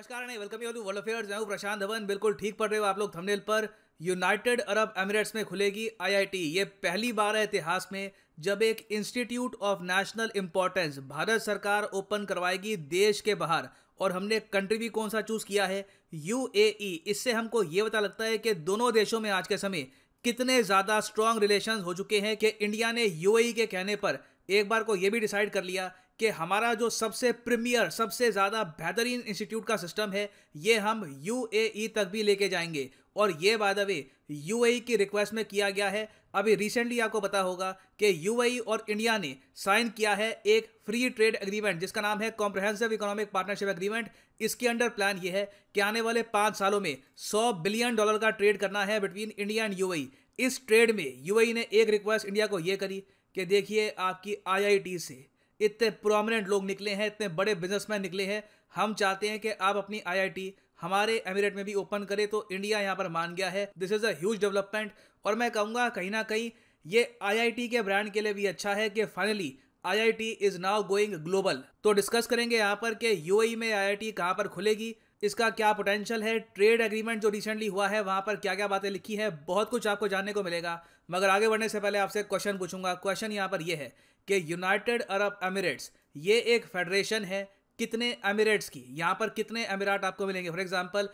नमस्कार नहीं welcome you world affairs. मैं हूँ प्रशांत धवन। बिल्कुल ठीक पढ़ रहे हो आप लोग थंबनेल पर। यूनाइटेड अरब एमिरेट्स में खुलेगी आईआईटी ये पहली बार है इतिहास में जब एक institute of national importance Bharat सरकार ओपन करवाएगी देश के बाहर। और हमने कंट्री भी कौन सा चूज़ किया है? यूएई इससे हमको ये पता लगता है कि दोनों देशों में आज के समय कितने ज़्यादा स्ट्रॉन्ग रिलेशन हो चुके हैं कि इंडिया ने यूएई के कहने पर एक बार को ये भी डिसाइड कर लिया कि हमारा जो सबसे प्रीमियर सबसे ज़्यादा बेहतरीन इंस्टीट्यूट का सिस्टम है, ये हम यू तक भी लेके जाएँगे। और ये बाय द वे यूएई की रिक्वेस्ट में किया गया है। अभी रिसेंटली आपको पता होगा कि यूएई और इंडिया ने साइन किया है एक फ्री ट्रेड एग्रीमेंट जिसका नाम है कॉम्प्रहेंसिव इकोनॉमिक पार्टनरशिप एग्रीमेंट इसके अंडर प्लान ये है कि आने वाले पाँच सालों में सौ बिलियन डॉलर का ट्रेड करना है बिटवीन इंडिया एंड यूएई इस ट्रेड में यूएई ने एक रिक्वेस्ट इंडिया को ये करी कि देखिए आपकी आईआईटी से इतने प्रोमिनेंट लोग निकले हैं, इतने बड़े बिजनेसमैन निकले हैं। हम चाहते हैं कि आप अपनी आईआईटी हमारे एमिरेट में भी ओपन करें तो इंडिया यहाँ पर मान गया है। This is a huge development और मैं कहूँगा कहीं ना कहीं ये आईआईटी के ब्रांड के लिए भी अच्छा है कि finally IIT is now going global तो डिस्कस करेंगे यहाँ पर कि यूएई में आईआईटी कहाँ पर खुलेगी इसका क्या पोटेंशियल है? ट्रेड एग्रीमेंट जो रिसेंटली हुआ है, वहाँ पर क्या क्या बातें लिखी है? बहुत कुछ आपको जानने को मिलेगा। मगर आगे बढ़ने से पहले आपसे क्वेश्चन पूछूँगा। क्वेश्चन यहाँ पर यह है कि यूनाइटेड अरब एमिरेट्स ये एक फेडरेशन है कितने एमिरेट्स की? यहाँ पर कितने अमीरात आपको मिलेंगे? फॉर एग्जांपल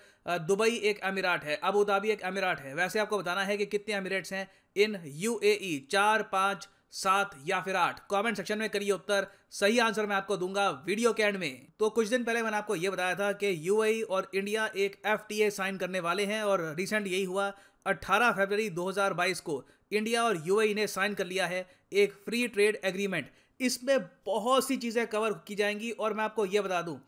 दुबई एक अमीरात है अबू धाबी एक अमीरात है। वैसे आपको बताना है कि कितने अमीरेट्स हैं इन यूएई चार, पाँच सात या फिर आठ? कमेंट सेक्शन में करिए उत्तर। सही आंसर मैं आपको दूँगा वीडियो के एंड में। तो कुछ दिन पहले मैंने आपको यह बताया था कि यूएई और इंडिया एक एफटीए साइन करने वाले हैं और रिसेंट यही हुआ 18 फरवरी 2022 को। इंडिया और यूएई ने साइन कर लिया है एक फ्री ट्रेड एग्रीमेंट इसमें बहुत सी चीज़ें कवर की जाएँगी और मैं आपको यह बता दूँ।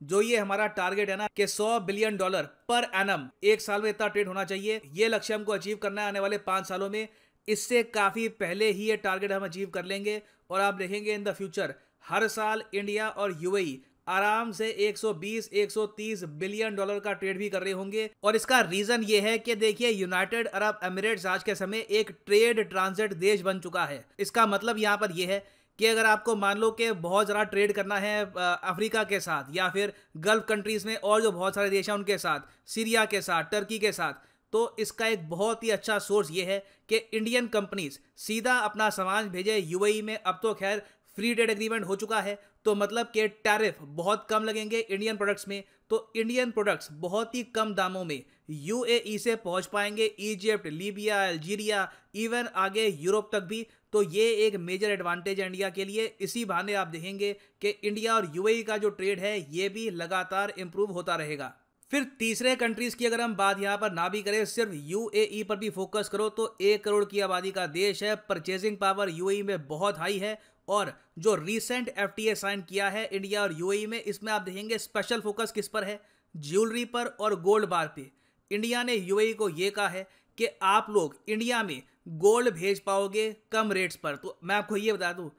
जो ये हमारा टारगेट है ना कि 100 बिलियन डॉलर पर एनम एक साल में इतना ट्रेड होना चाहिए। ये लक्ष्य हमको अचीव करना है आने वाले पाँच सालों में। इससे काफ़ी पहले ही ये टारगेट हम अचीव कर लेंगे और आप देखेंगे इन द फ्यूचर हर साल इंडिया और यूएई आराम से 120 130 बिलियन डॉलर का ट्रेड भी कर रहे होंगे। और इसका रीजन ये है कि देखिए यूनाइटेड अरब एमिरेट्स आज के समय एक ट्रेड ट्रांजिट देश बन चुका है। इसका मतलब यहाँ पर यह है कि अगर आपको मान लो कि बहुत ज़्यादा ट्रेड करना है अफ्रीका के साथ या फिर गल्फ कंट्रीज़ में और जो बहुत सारे देश हैं उनके साथ सीरिया के साथ टर्की के साथ तो इसका एक बहुत ही अच्छा सोर्स ये है कि इंडियन कंपनीज़ सीधा अपना सामान भेजे यूएई में। अब तो खैर फ्री ट्रेड एग्रीमेंट हो चुका है तो मतलब कि टैरिफ बहुत कम लगेंगे इंडियन प्रोडक्ट्स में। तो इंडियन प्रोडक्ट्स बहुत ही कम दामों में यूएई से पहुँच पाएँगे इजिप्ट लीबिया अल्जीरिया इवन आगे यूरोप तक भी। तो ये एक मेजर एडवांटेज है इंडिया के लिए। इसी बहाने आप देखेंगे कि इंडिया और यूएई का जो ट्रेड है, ये भी लगातार इंप्रूव होता रहेगा। फिर तीसरे कंट्रीज़ की अगर हम बात यहाँ पर ना भी करें, सिर्फ़ यूएई पर भी फोकस करो तो एक करोड़ की आबादी का देश है। परचेजिंग पावर यूएई में बहुत हाई है और जो रीसेंट एफटीए साइन किया है इंडिया और यूएई में, इसमें आप देखेंगे स्पेशल फोकस किस पर है? ज्वेलरी पर और गोल्ड बार पे। इंडिया ने यूएई को ये कहा है कि आप लोग इंडिया में गोल्ड भेज पाओगे कम रेट्स पर। तो मैं आपको ये बता दूँ,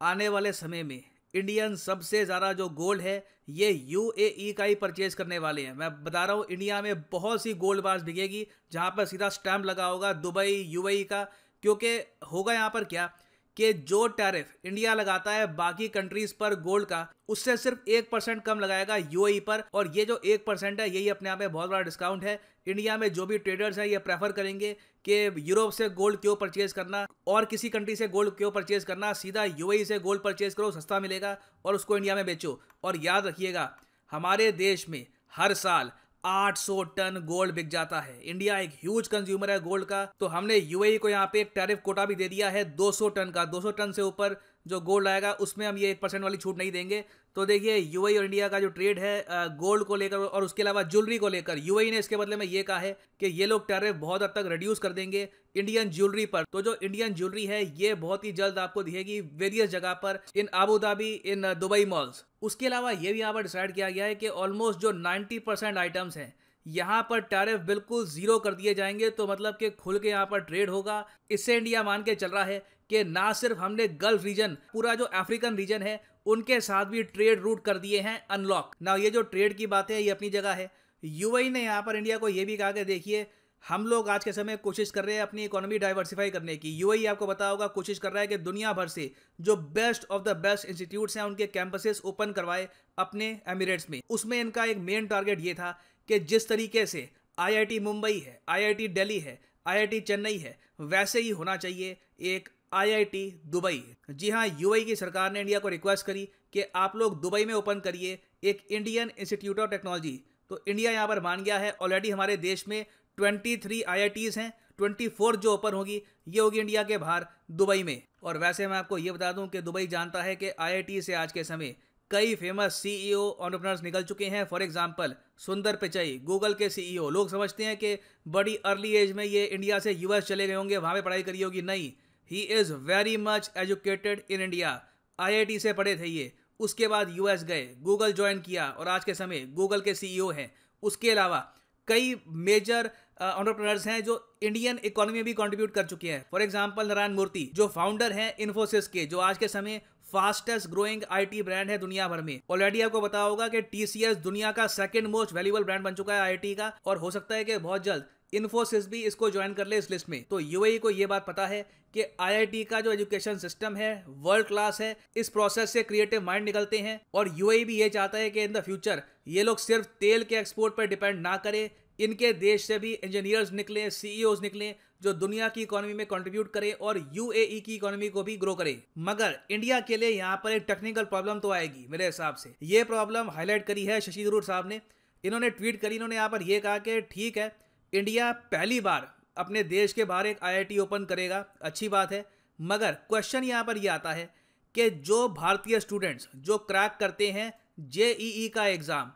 आने वाले समय में इंडियन सबसे ज़्यादा जो गोल्ड है ये यूएई का ही परचेज करने वाले हैं। मैं बता रहा हूँ इंडिया में बहुत सी गोल्ड बार्स बिकेगी, जहाँ पर सीधा स्टैम्प लगा होगा दुबई यू का। क्योंकि होगा यहाँ पर क्या कि जो टैरिफ इंडिया लगाता है बाकी कंट्रीज़ पर गोल्ड का, उससे सिर्फ़ एक परसेंट कम लगाएगा यूएई पर। और ये जो एक परसेंट है, यही अपने आप में बहुत बड़ा डिस्काउंट है। इंडिया में जो भी ट्रेडर्स हैं, ये प्रेफर करेंगे कि यूरोप से गोल्ड क्यों परचेज करना और किसी कंट्री से गोल्ड क्यों परचेज करना, सीधा यूएई से गोल्ड परचेज करो, सस्ता मिलेगा और उसको इंडिया में बेचो। और याद रखिएगा, हमारे देश में हर साल 800 टन गोल्ड बिक जाता है। इंडिया एक ह्यूज कंज्यूमर है गोल्ड का। तो हमने यूएई को यहाँ पे एक टैरिफ कोटा भी दे दिया है 200 टन का। 200 टन से ऊपर जो गोल्ड आएगा, उसमें हम ये एक परसेंट वाली छूट नहीं देंगे। तो देखिए यूएई और इंडिया का जो ट्रेड है गोल्ड को लेकर और उसके अलावा ज्वेलरी को लेकर यूएई ने इसके बदले में ये कहा है कि ये लोग टैरिफ बहुत हद तक रिड्यूस कर देंगे इंडियन ज्वेलरी पर। तो जो इंडियन ज्वेलरी है, ये बहुत ही जल्द आपको दिखेगी वेरियस जगह पर, in Abu Dhabi in Dubai malls उसके अलावा ये भी यहाँ पर डिसाइड किया गया है कि ऑलमोस्ट जो नाइन्टी परसेंट आइटम्स हैं, यहाँ पर टैरिफ बिल्कुल ज़ीरो कर दिए जाएँगे तो मतलब कि खुल के यहाँ पर ट्रेड होगा। इससे इंडिया मान के चल रहा है कि ना सिर्फ़ हमने गल्फ रीजन पूरा जो अफ्रीकन रीजन है, उनके साथ भी ट्रेड रूट कर दिए हैं अनलॉक ना ये जो ट्रेड की बात है, ये अपनी जगह है। यूएई ने यहाँ पर इंडिया को ये भी कहा कि देखिए हम लोग आज के समय कोशिश कर रहे हैं अपनी इकोनॉमी डाइवर्सिफाई करने की। यू आपको पता होगा, कोशिश कर रहा है कि दुनिया भर से जो best of the best institutes हैं, उनके कैंपसेस ओपन करवाए अपने एमिरेट्स में। उसमें इनका एक मेन टारगेट ये था कि जिस तरीके से आईआईटी मुंबई है आईआईटी दिल्ली है आईआईटी चेन्नई है, वैसे ही होना चाहिए एक आईआईटी दुबई जी हाँ यूएई की सरकार ने इंडिया को रिक्वेस्ट करी कि आप लोग दुबई में ओपन करिए एक इंडियन इंस्टीट्यूट ऑफ़ टेक्नोलॉजी तो इंडिया यहाँ पर मान गया है ऑलरेडी हमारे देश में 23 आईआईटीज हैं 24 जो ओपन होगी, ये होगी इंडिया के बाहर, दुबई में। और वैसे मैं आपको ये बता दूँ कि दुबई जानता है कि आईआईटी से आज के समय कई famous C E CEO entrepreneurs निकल चुके हैं। फॉर एग्जांपल सुंदर पिचाई गूगल के सीईओ लोग समझते हैं कि बड़ी अर्ली एज में ये इंडिया से यूएस चले गए होंगे, वहाँ पे पढ़ाई करी होगी। नहीं he is very much educated in India IIT से पढ़े थे ये। उसके बाद यूएस गए गूगल ज्वाइन किया। और आज के समय गूगल के सीईओ हैं। उसके अलावा कई मेजर ऑन्टरप्रनर्स हैं जो इंडियन इकोनॉमी में भी कंट्रीब्यूट कर चुके हैं। फॉर एग्जांपल नारायण मूर्ति, जो फाउंडर हैं इन्फोसिस के, जो आज के समय फास्टेस्ट ग्रोइंग आईटी ब्रांड है दुनिया भर में। ऑलरेडी आपको पता होगा कि टीसीएस दुनिया का सेकंड मोस्ट वैल्यूबल ब्रांड बन चुका है आईटी का, और हो सकता है कि बहुत जल्द इन्फोसिस भी इसको ज्वाइन कर ले इस लिस्ट में। तो यूएई को ये बात पता है कि आईआईटी का जो एजुकेशन सिस्टम है वर्ल्ड क्लास है, इस प्रोसेस से क्रिएटिव माइंड निकलते हैं, और यूएई भी ये चाहता है कि इन द फ्यूचर ये लोग सिर्फ़ तेल के एक्सपोर्ट पर डिपेंड ना करे इनके देश से भी इंजीनियर्स निकले सीईओज निकले, जो दुनिया की इकोनॉमी में कंट्रीब्यूट करे और यूएई की इकोनॉमी को भी ग्रो करे। मगर इंडिया के लिए यहाँ पर एक टेक्निकल प्रॉब्लम तो आएगी मेरे हिसाब से। ये प्रॉब्लम हाईलाइट करी है शशि थरूर साहब ने। इन्होंने ट्वीट करी, इन्होंने यहाँ पर यह कहा कि ठीक है इंडिया पहली बार अपने देश के बाहर एक आईआईटी ओपन करेगा। अच्छी बात है। मगर क्वेश्चन यहाँ पर यह आता है कि जो भारतीय स्टूडेंट्स जो क्रैक करते हैं जेईई का एग्ज़ाम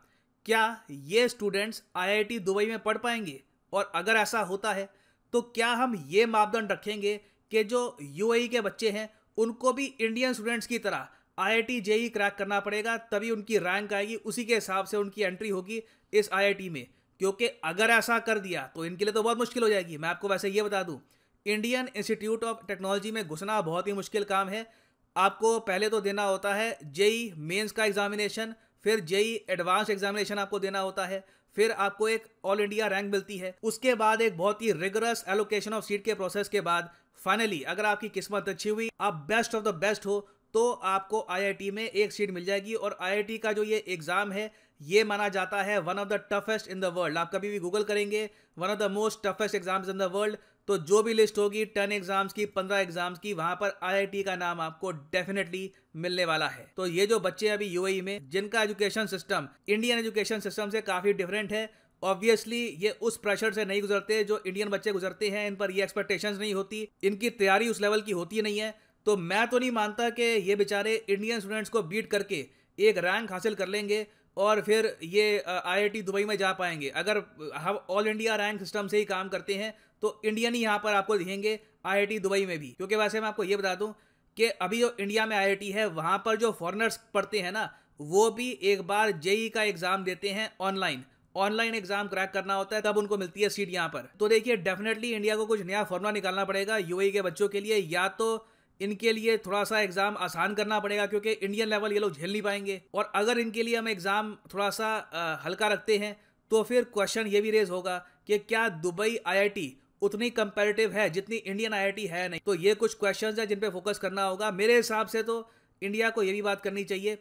क्या ये स्टूडेंट्स आईआईटी दुबई में पढ़ पाएँगे? और अगर ऐसा होता है तो क्या हम ये मापदंड रखेंगे कि जो यूएई के बच्चे हैं, उनको भी इंडियन स्टूडेंट्स की तरह आईआईटी जेई क्रैक करना पड़ेगा, तभी उनकी रैंक आएगी, उसी के हिसाब से उनकी एंट्री होगी इस आईआईटी में। क्योंकि अगर ऐसा कर दिया तो इनके लिए तो बहुत मुश्किल हो जाएगी। मैं आपको वैसे ये बता दूँ इंडियन इंस्टीट्यूट ऑफ़ टेक्नोलॉजी में घुसना बहुत ही मुश्किल काम है। आपको पहले तो देना होता है जेई मेंस का एग्जामिनेशन फिर जेई एडवांस एग्जामिनेशन आपको देना होता है, फिर आपको एक ऑल इंडिया रैंक मिलती है, उसके बाद एक बहुत ही रिगरस एलोकेशन ऑफ़ सीट के प्रोसेस के बाद फाइनली अगर आपकी किस्मत अच्छी हुई, आप बेस्ट ऑफ़ द बेस्ट हो तो आपको आईआईटी में एक सीट मिल जाएगी और आईआईटी का जो ये एग्ज़ाम है, ये माना जाता है one of the toughest in the world आप कभी भी गूगल करेंगे one of the most toughest exams in the world तो जो भी लिस्ट होगी टेन एग्ज़ाम्स की, पंद्रह एग्ज़ाम्स की, वहाँ पर आईआईटी का नाम आपको डेफिनेटली मिलने वाला है। तो ये जो बच्चे अभी यूएई में, जिनका education system Indian education system से काफ़ी डिफरेंट है ऑब्वियसली ये उस प्रेशर से नहीं गुजरते जो इंडियन बच्चे गुजरते हैं, इन पर ये एक्सपेक्टेशंस नहीं होती, इनकी तैयारी उस लेवल की होती नहीं है। तो मैं तो नहीं मानता कि ये बेचारे इंडियन स्टूडेंट्स को बीट करके एक रैंक हासिल कर लेंगे और फिर ये आईआईटी दुबई में जा पाएँगे। अगर हम ऑल इंडिया रैंक सिस्टम से ही काम करते हैं तो इंडियन ही यहाँ पर आपको दिखेंगे आईआईटी दुबई में भी। क्योंकि वैसे मैं आपको ये बता दूँ कि अभी जो इंडिया में आईआईटी है, वहाँ पर जो फॉरनर्स पढ़ते हैं ना, वो भी एक बार जेई का एग्ज़ाम देते हैं ऑनलाइन ऑनलाइन एग्ज़ाम क्रैक करना होता है, तब उनको मिलती है सीट यहाँ पर। तो देखिए डेफिनेटली इंडिया को कुछ नया फॉर्मुला निकालना पड़ेगा यूएई के बच्चों के लिए। या तो इनके लिए थोड़ा सा एग्ज़ाम आसान करना पड़ेगा, क्योंकि इंडियन लेवल ये लोग झेल नहीं पाएँगे। और अगर इनके लिए हम एग्ज़ाम थोड़ा सा हल्का रखते हैं तो फिर क्वेश्चन ये भी रेज होगा कि क्या दुबई आईआईटी उतनी कंपेरेटिव है, जितनी इंडियन आईआईटी है नहीं। तो ये कुछ क्वेश्चन है जिन पे फोकस करना होगा। मेरे हिसाब से तो इंडिया को ये भी बात करनी चाहिए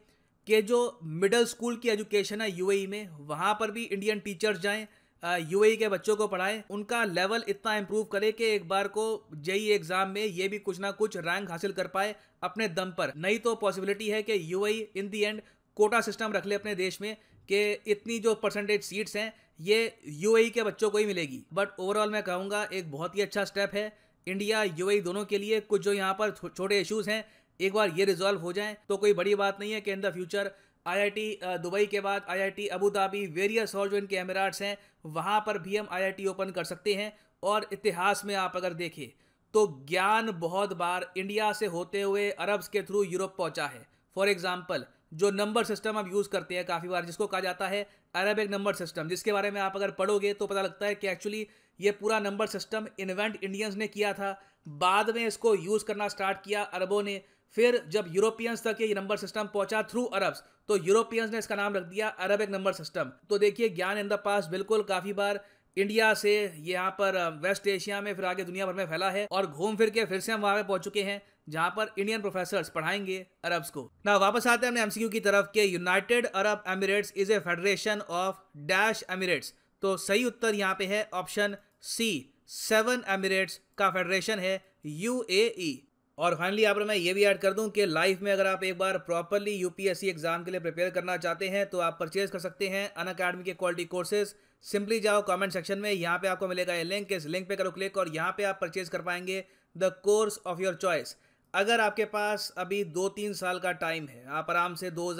कि जो मिडिल स्कूल की एजुकेशन है यूएई में, वहाँ पर भी इंडियन टीचर्स जाएँ यूएई के बच्चों को पढ़ाएँ, उनका लेवल इतना इम्प्रूव करे कि एक बार को जेई एग्ज़ाम में ये भी कुछ ना कुछ रैंक हासिल कर पाए अपने दम पर। नहीं तो पॉसिबिलिटी है कि UAE in the end quota system रख ले अपने देश में। कि इतनी जो परसेंटेज सीट्स हैं, ये यूएई के बच्चों को ही मिलेगी। बट ओवरऑल मैं कहूँगा, एक बहुत ही अच्छा स्टेप है। इंडिया यूएई दोनों के लिए कुछ जो यहाँ पर छोटे इश्यूज़ हैं, एक बार ये रिजॉल्व हो जाएँ तो कोई बड़ी बात नहीं है कि in the future IIT Dubai के बाद आईआईटी अबू धाबी वेरियस और जो इनके एमिराट्स हैं, वहाँ पर भी हम आईआईटी ओपन कर सकते हैं। और इतिहास में आप अगर देखें तो ज्ञान बहुत बार इंडिया से होते हुए अरब्स के थ्रू यूरोप पहुँचा है। फॉर एग्ज़ाम्पल जो नंबर सिस्टम आप यूज़ करते हैं काफ़ी बार, जिसको कहा जाता है अरबिक नंबर सिस्टम जिसके बारे में आप अगर पढ़ोगे तो पता लगता है कि एक्चुअली ये पूरा नंबर सिस्टम इन्वेंट इंडियंस ने किया था। बाद में इसको यूज़ करना स्टार्ट किया अरबों ने। फिर जब यूरोपियंस तक ये नंबर सिस्टम पहुँचा थ्रू अरब्स तो यूरोपियंस ने इसका नाम रख दिया अरबिक नंबर सिस्टम तो देखिए, ज्ञान इन द पास बिल्कुल काफ़ी बार इंडिया से यहाँ पर वेस्ट एशिया में फिर आगे दुनिया भर में फैला है और घूम फिर के फिर से हम वहाँ पे पहुँच चुके हैं, जहाँ पर इंडियन प्रोफेसर पढ़ाएँगे अरब्स को। ना वापस आते हैं अपने एमसीक्यू की तरफ़ के United Arab Emirates is a federation of dash emirates तो सही उत्तर यहाँ पे है ऑप्शन सी सेवन एमिरेट्स का फेडरेशन है यूएई और फाइनली पर मैं ये भी ऐड कर दूँ कि लाइफ में अगर आप एक बार प्रॉपरली यूपीएससी एग्ज़ाम के लिए प्रिपेयर करना चाहते हैं तो आप परचेज कर सकते हैं अन अकेडमी के क्वालिटी कोर्सेज सिंपली जाओ कमेंट सेक्शन में, यहाँ पे आपको मिलेगा ये लिंक इस लिंक पे करो क्लिक और यहाँ पे आप परचेज कर पाएँगे the course of your choice अगर आपके पास अभी दो तीन साल का टाइम है, आप आराम से दो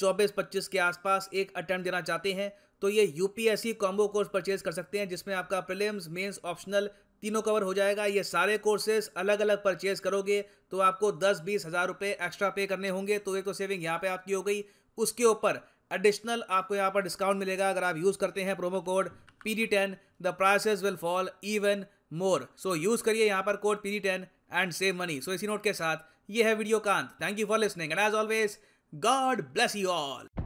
चौबीस, पच्चीस के आसपास एक अटैम्प्ट देना चाहते हैं तो ये यूपीएससी कॉम्बो कोर्स परचेज कर सकते हैं, जिसमें आपका प्रीलिम्स मेंस ऑप्शनल तीनों कवर हो जाएगा। ये सारे कोर्सेज अलग अलग परचेज करोगे तो आपको दस बीस हज़ार रुपये एक्स्ट्रा पे करने होंगे। तो एक तो सेविंग यहाँ पे आपकी हो गई। उसके ऊपर एडिशनल आपको यहाँ पर डिस्काउंट मिलेगा अगर आप यूज़ करते हैं promo code P D ten the prices will fall even more so use करिए यहाँ पर code P D ten and save money so इसी नोट के साथ, ये है video Kant thank you for listening and as always God bless you all